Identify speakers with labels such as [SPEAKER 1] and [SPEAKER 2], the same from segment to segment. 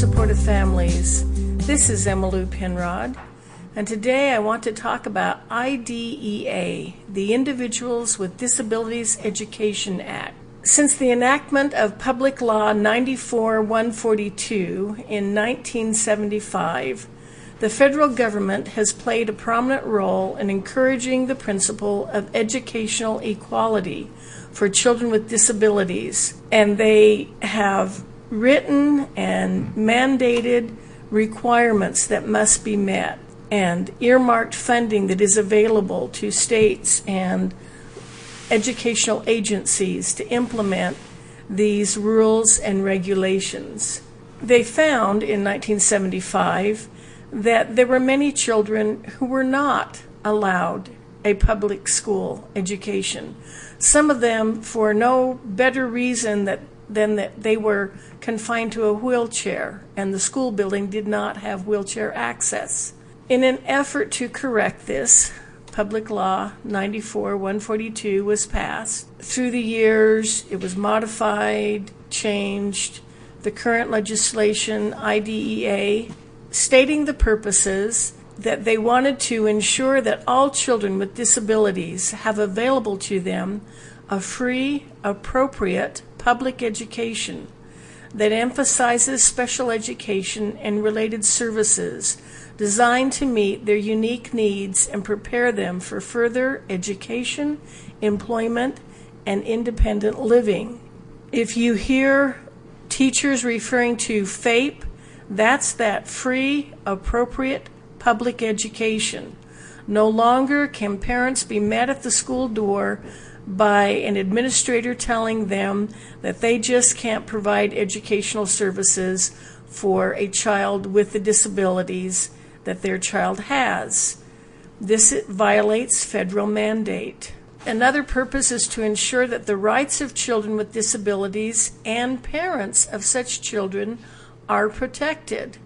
[SPEAKER 1] Support of Families. This is Emmalou Penrod, and today I want to talk about IDEA, the Individuals with Disabilities Education Act. Since the enactment of Public Law 94 142 in 1975, the federal government has played a prominent role in encouraging the principle of educational equality for children with disabilities, and they have written and mandated requirements that must be met and earmarked funding that is available to states and educational agencies to implement these rules and regulations. They found in 1975 that there were many children who were not allowed a public school education. Some of them for no better reason that, that they were confined to a wheelchair and the school building did not have wheelchair access. In an effort to correct this, Public Law 94 142 was passed. Through the years, it was modified, changed. The current legislation, IDEA, stating the purposes that they wanted to ensure that all children with disabilities have available to them a free, appropriate public education that emphasizes special education and related services designed to meet their unique needs and prepare them for further education, employment, and independent living. If you hear teachers referring to FAPE, that's that free, appropriate public education. No longer can parents be met at the school door by an administrator telling them that they just can't provide educational services for a child with the disabilities that their child has. This violates federal mandate. Another purpose is to ensure that the rights of children with disabilities and parents of such children are protected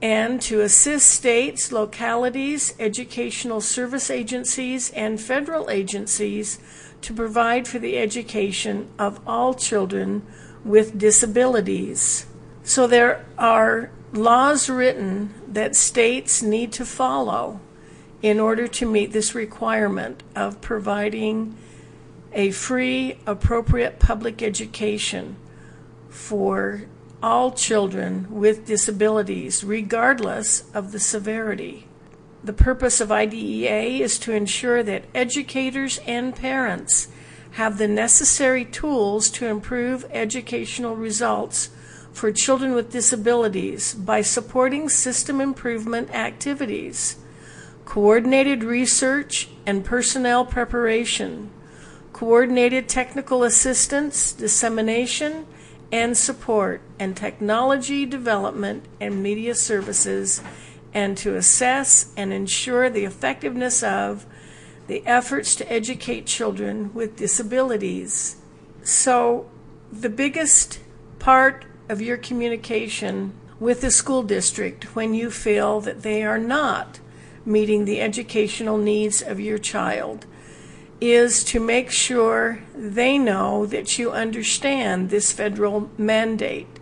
[SPEAKER 1] and to assist states, localities, educational service agencies, and federal agencies to provide for the education of all children with disabilities. So there are laws written that states need to follow in order to meet this requirement of providing a free, appropriate public education for all children with disabilities, regardless of the severity. The purpose of IDEA is to ensure that educators and parents have the necessary tools to improve educational results for children with disabilities by supporting system improvement activities, coordinated research and personnel preparation, coordinated technical assistance, dissemination, and support and technology development and media services, and to assess and ensure the effectiveness of the efforts to educate children with disabilities. So, the biggest part of your communication with the school district when you feel that they are not meeting the educational needs of your child is to make sure they know that you understand this federal mandate,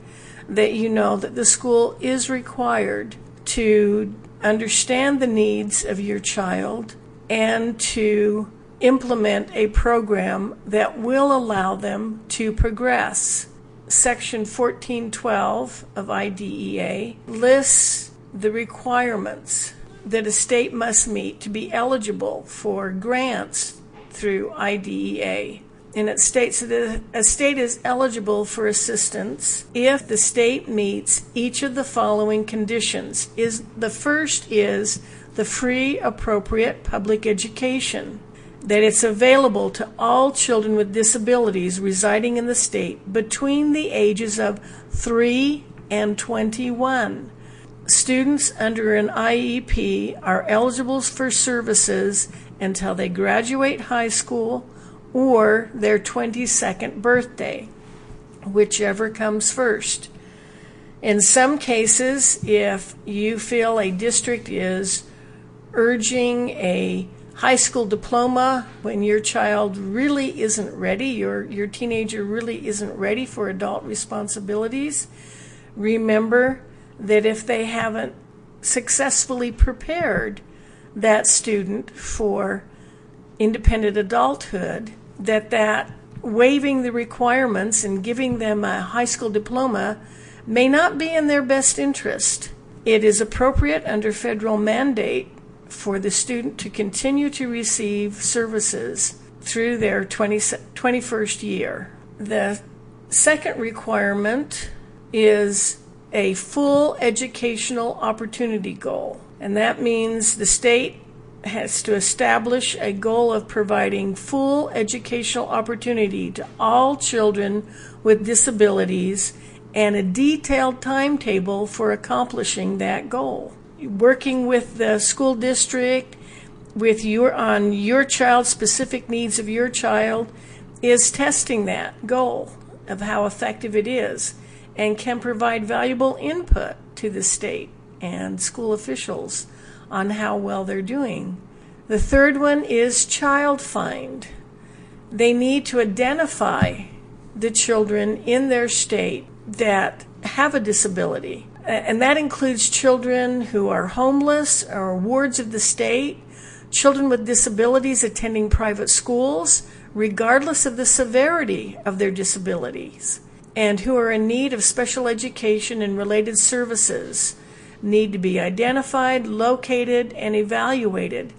[SPEAKER 1] that you know that the school is required to understand the needs of your child and to implement a program that will allow them to progress. Section 1412 of IDEA lists the requirements that a state must meet to be eligible for grants through IDEA. And it states that a state is eligible for assistance if the state meets each of the following conditions. Is the first is the free appropriate public education that it's available to all children with disabilities residing in the state between the ages of 3 and 21. Students under an IEP are eligible for services until they graduate high school or their 22nd birthday, whichever comes first. In some cases, if you feel a district is urging a high school diploma when your child really isn't ready, your, your teenager really isn't ready for adult responsibilities, remember that if they haven't successfully prepared that student for independent adulthood, that that waiving the requirements and giving them a high school diploma may not be in their best interest. It is appropriate under federal mandate for the student to continue to receive services through their 20, 21st year. The second requirement is a full educational opportunity goal, and that means the state has to establish a goal of providing full educational opportunity to all children with disabilities and a detailed timetable for accomplishing that goal. Working with the school district with your on your child's specific needs of your child is testing that goal of how effective it is and can provide valuable input to the state and school officials on how well they're doing. The third one is child find. They need to identify the children in their state that have a disability. And that includes children who are homeless or wards of the state, children with disabilities attending private schools, regardless of the severity of their disabilities, and who are in need of special education and related services need to be identified, located, and evaluated,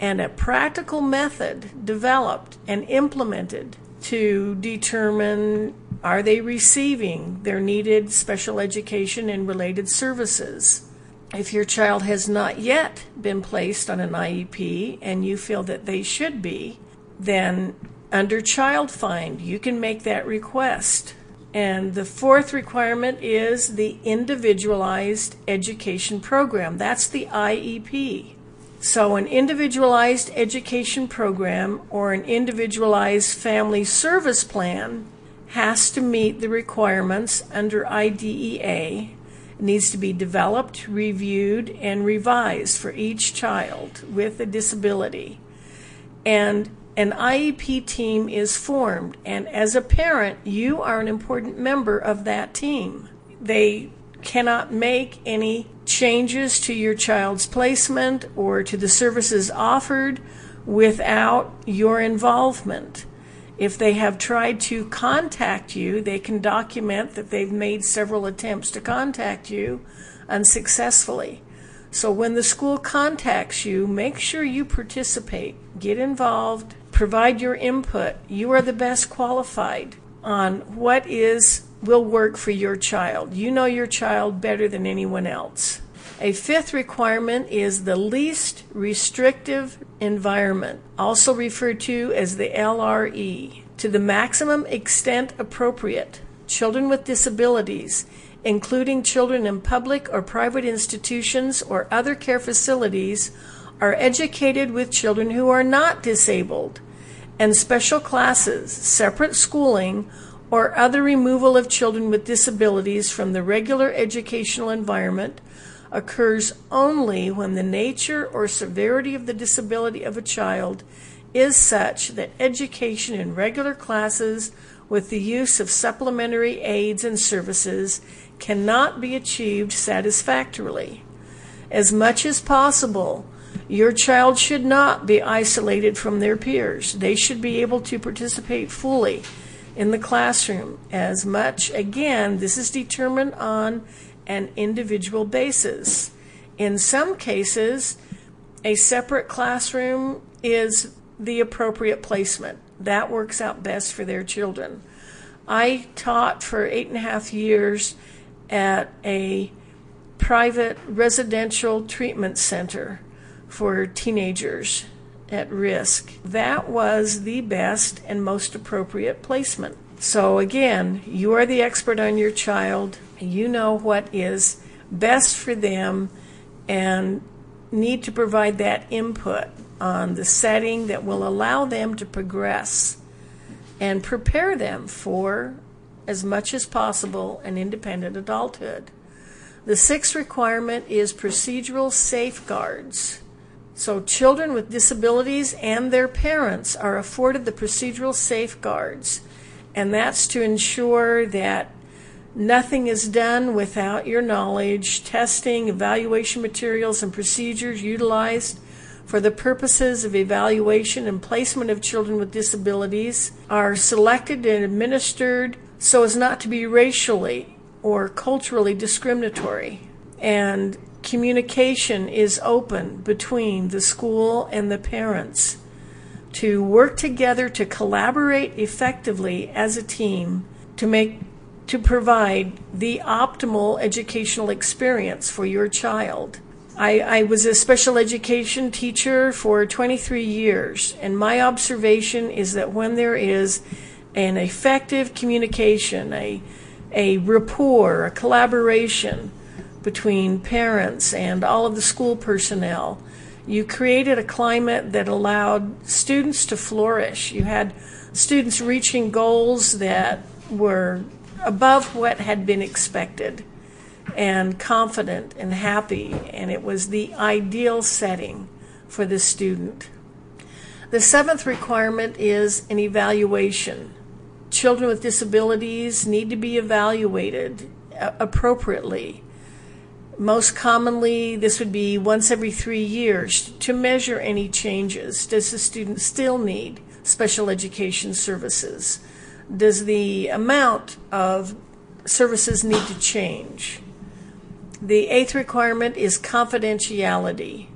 [SPEAKER 1] and a practical method developed and implemented to determine are they receiving their needed special education and related services? If your child has not yet been placed on an IEP and you feel that they should be, then under Child Find, you can make that request. And the fourth requirement is the Individualized Education Program. That's the IEP. So, an individualized education program or an individualized family service plan has to meet the requirements under IDEA. It needs to be developed, reviewed, and revised for each child with a disability. And an IEP team is formed, and as a parent, you are an important member of that team. They cannot make any changes to your child's placement or to the services offered without your involvement. If they have tried to contact you, they can document that they've made several attempts to contact you unsuccessfully. So when the school contacts you, make sure you participate, get involved, provide your input. You are the best qualified on what is will work for your child. You know your child better than anyone else. A fifth requirement is the least restrictive environment, also referred to as the LRE, to the maximum extent appropriate. Children with disabilities, including children in public or private institutions or other care facilities, are educated with children who are not disabled, and special classes, separate schooling, or other removal of children with disabilities from the regular educational environment occurs only when the nature or severity of the disability of a child is such that education in regular classes with the use of supplementary aids and services cannot be achieved satisfactorily. As much as possible, your child should not be isolated from their peers. They should be able to participate fully in the classroom as much. Again, this is determined on an individual basis. In some cases, a separate classroom is the appropriate placement. That works out best for their children. I taught for eight and a half years at a private residential treatment center for teenagers at risk. That was the best and most appropriate placement. So, again, you are the expert on your child. You know what is best for them and need to provide that input on the setting that will allow them to progress and prepare them for, as much as possible, an independent adulthood. The sixth requirement is procedural safeguards. So, children with disabilities and their parents are afforded the procedural safeguards, and that's to ensure that Nothing is done without your knowledge. Testing, evaluation materials, and procedures utilized for the purposes of evaluation and placement of children with disabilities are selected and administered so as not to be racially or culturally discriminatory. And communication is open between the school and the parents to work together to collaborate effectively as a team to make to provide the optimal educational experience for your child. I, I, was a special education teacher for 23 years, and my observation is that when there is an effective communication, a, a rapport, a collaboration between parents and all of the school personnel, you created a climate that allowed students to flourish. You had students reaching goals that were above what had been expected and confident and happy, and it was the ideal setting for the student. The seventh requirement is an evaluation. Children with disabilities need to be evaluated uh, appropriately most commonly, this would be once every three years to measure any changes. Does the student still need special education services? Does the amount of services need to change? The eighth requirement is confidentiality.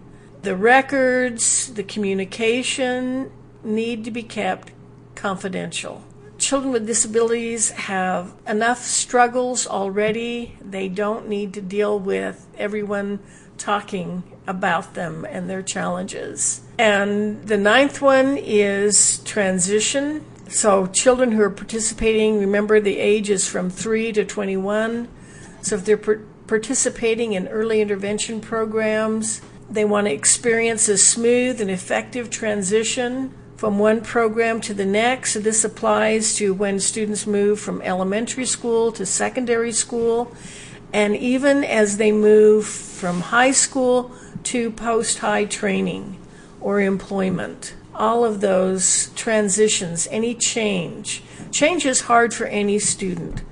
[SPEAKER 1] The records, the communication need to be kept confidential children with disabilities have enough struggles already. They don't need to deal with everyone talking about them and their challenges. And the ninth one is transition. So, children who are participating, remember the age is from 3 to 21. So, if they're per- participating in early intervention programs, they want to experience a smooth and effective transition from one program to the next. So this applies to when students move from elementary school to secondary school, and even as they move from high school to post high training or employment. All of those transitions, any change. Change is hard for any student,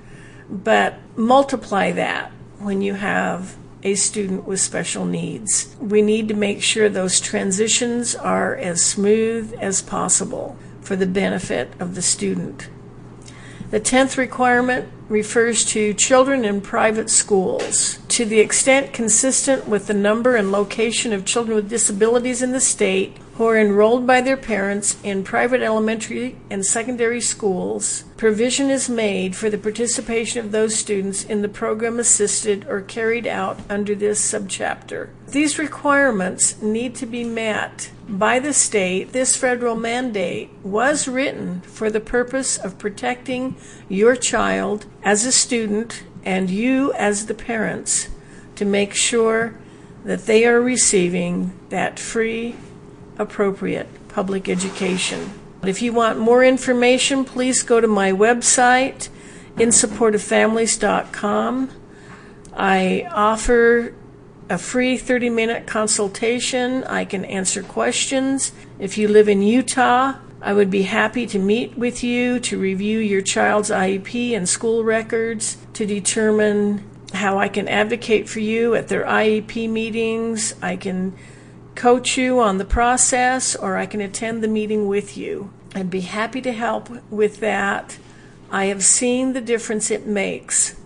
[SPEAKER 1] but multiply that when you have a student with special needs. We need to make sure those transitions are as smooth as possible for the benefit of the student. The 10th requirement refers to children in private schools. To the extent consistent with the number and location of children with disabilities in the state, who are enrolled by their parents in private elementary and secondary schools, provision is made for the participation of those students in the program assisted or carried out under this subchapter. These requirements need to be met by the state. This federal mandate was written for the purpose of protecting your child as a student and you as the parents to make sure that they are receiving that free appropriate public education. If you want more information, please go to my website, insupportoffamilies.com. I offer a free 30 minute consultation. I can answer questions. If you live in Utah, I would be happy to meet with you to review your child's IEP and school records to determine how I can advocate for you at their IEP meetings. I can coach you on the process, or I can attend the meeting with you. I'd be happy to help with that. I have seen the difference it makes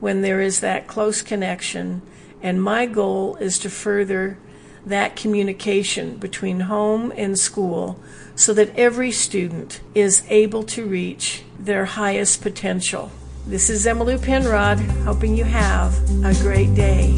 [SPEAKER 1] when there is that close connection, and my goal is to further that communication between home and school so that every student is able to reach their highest potential. This is Emily Penrod, hoping you have a great day.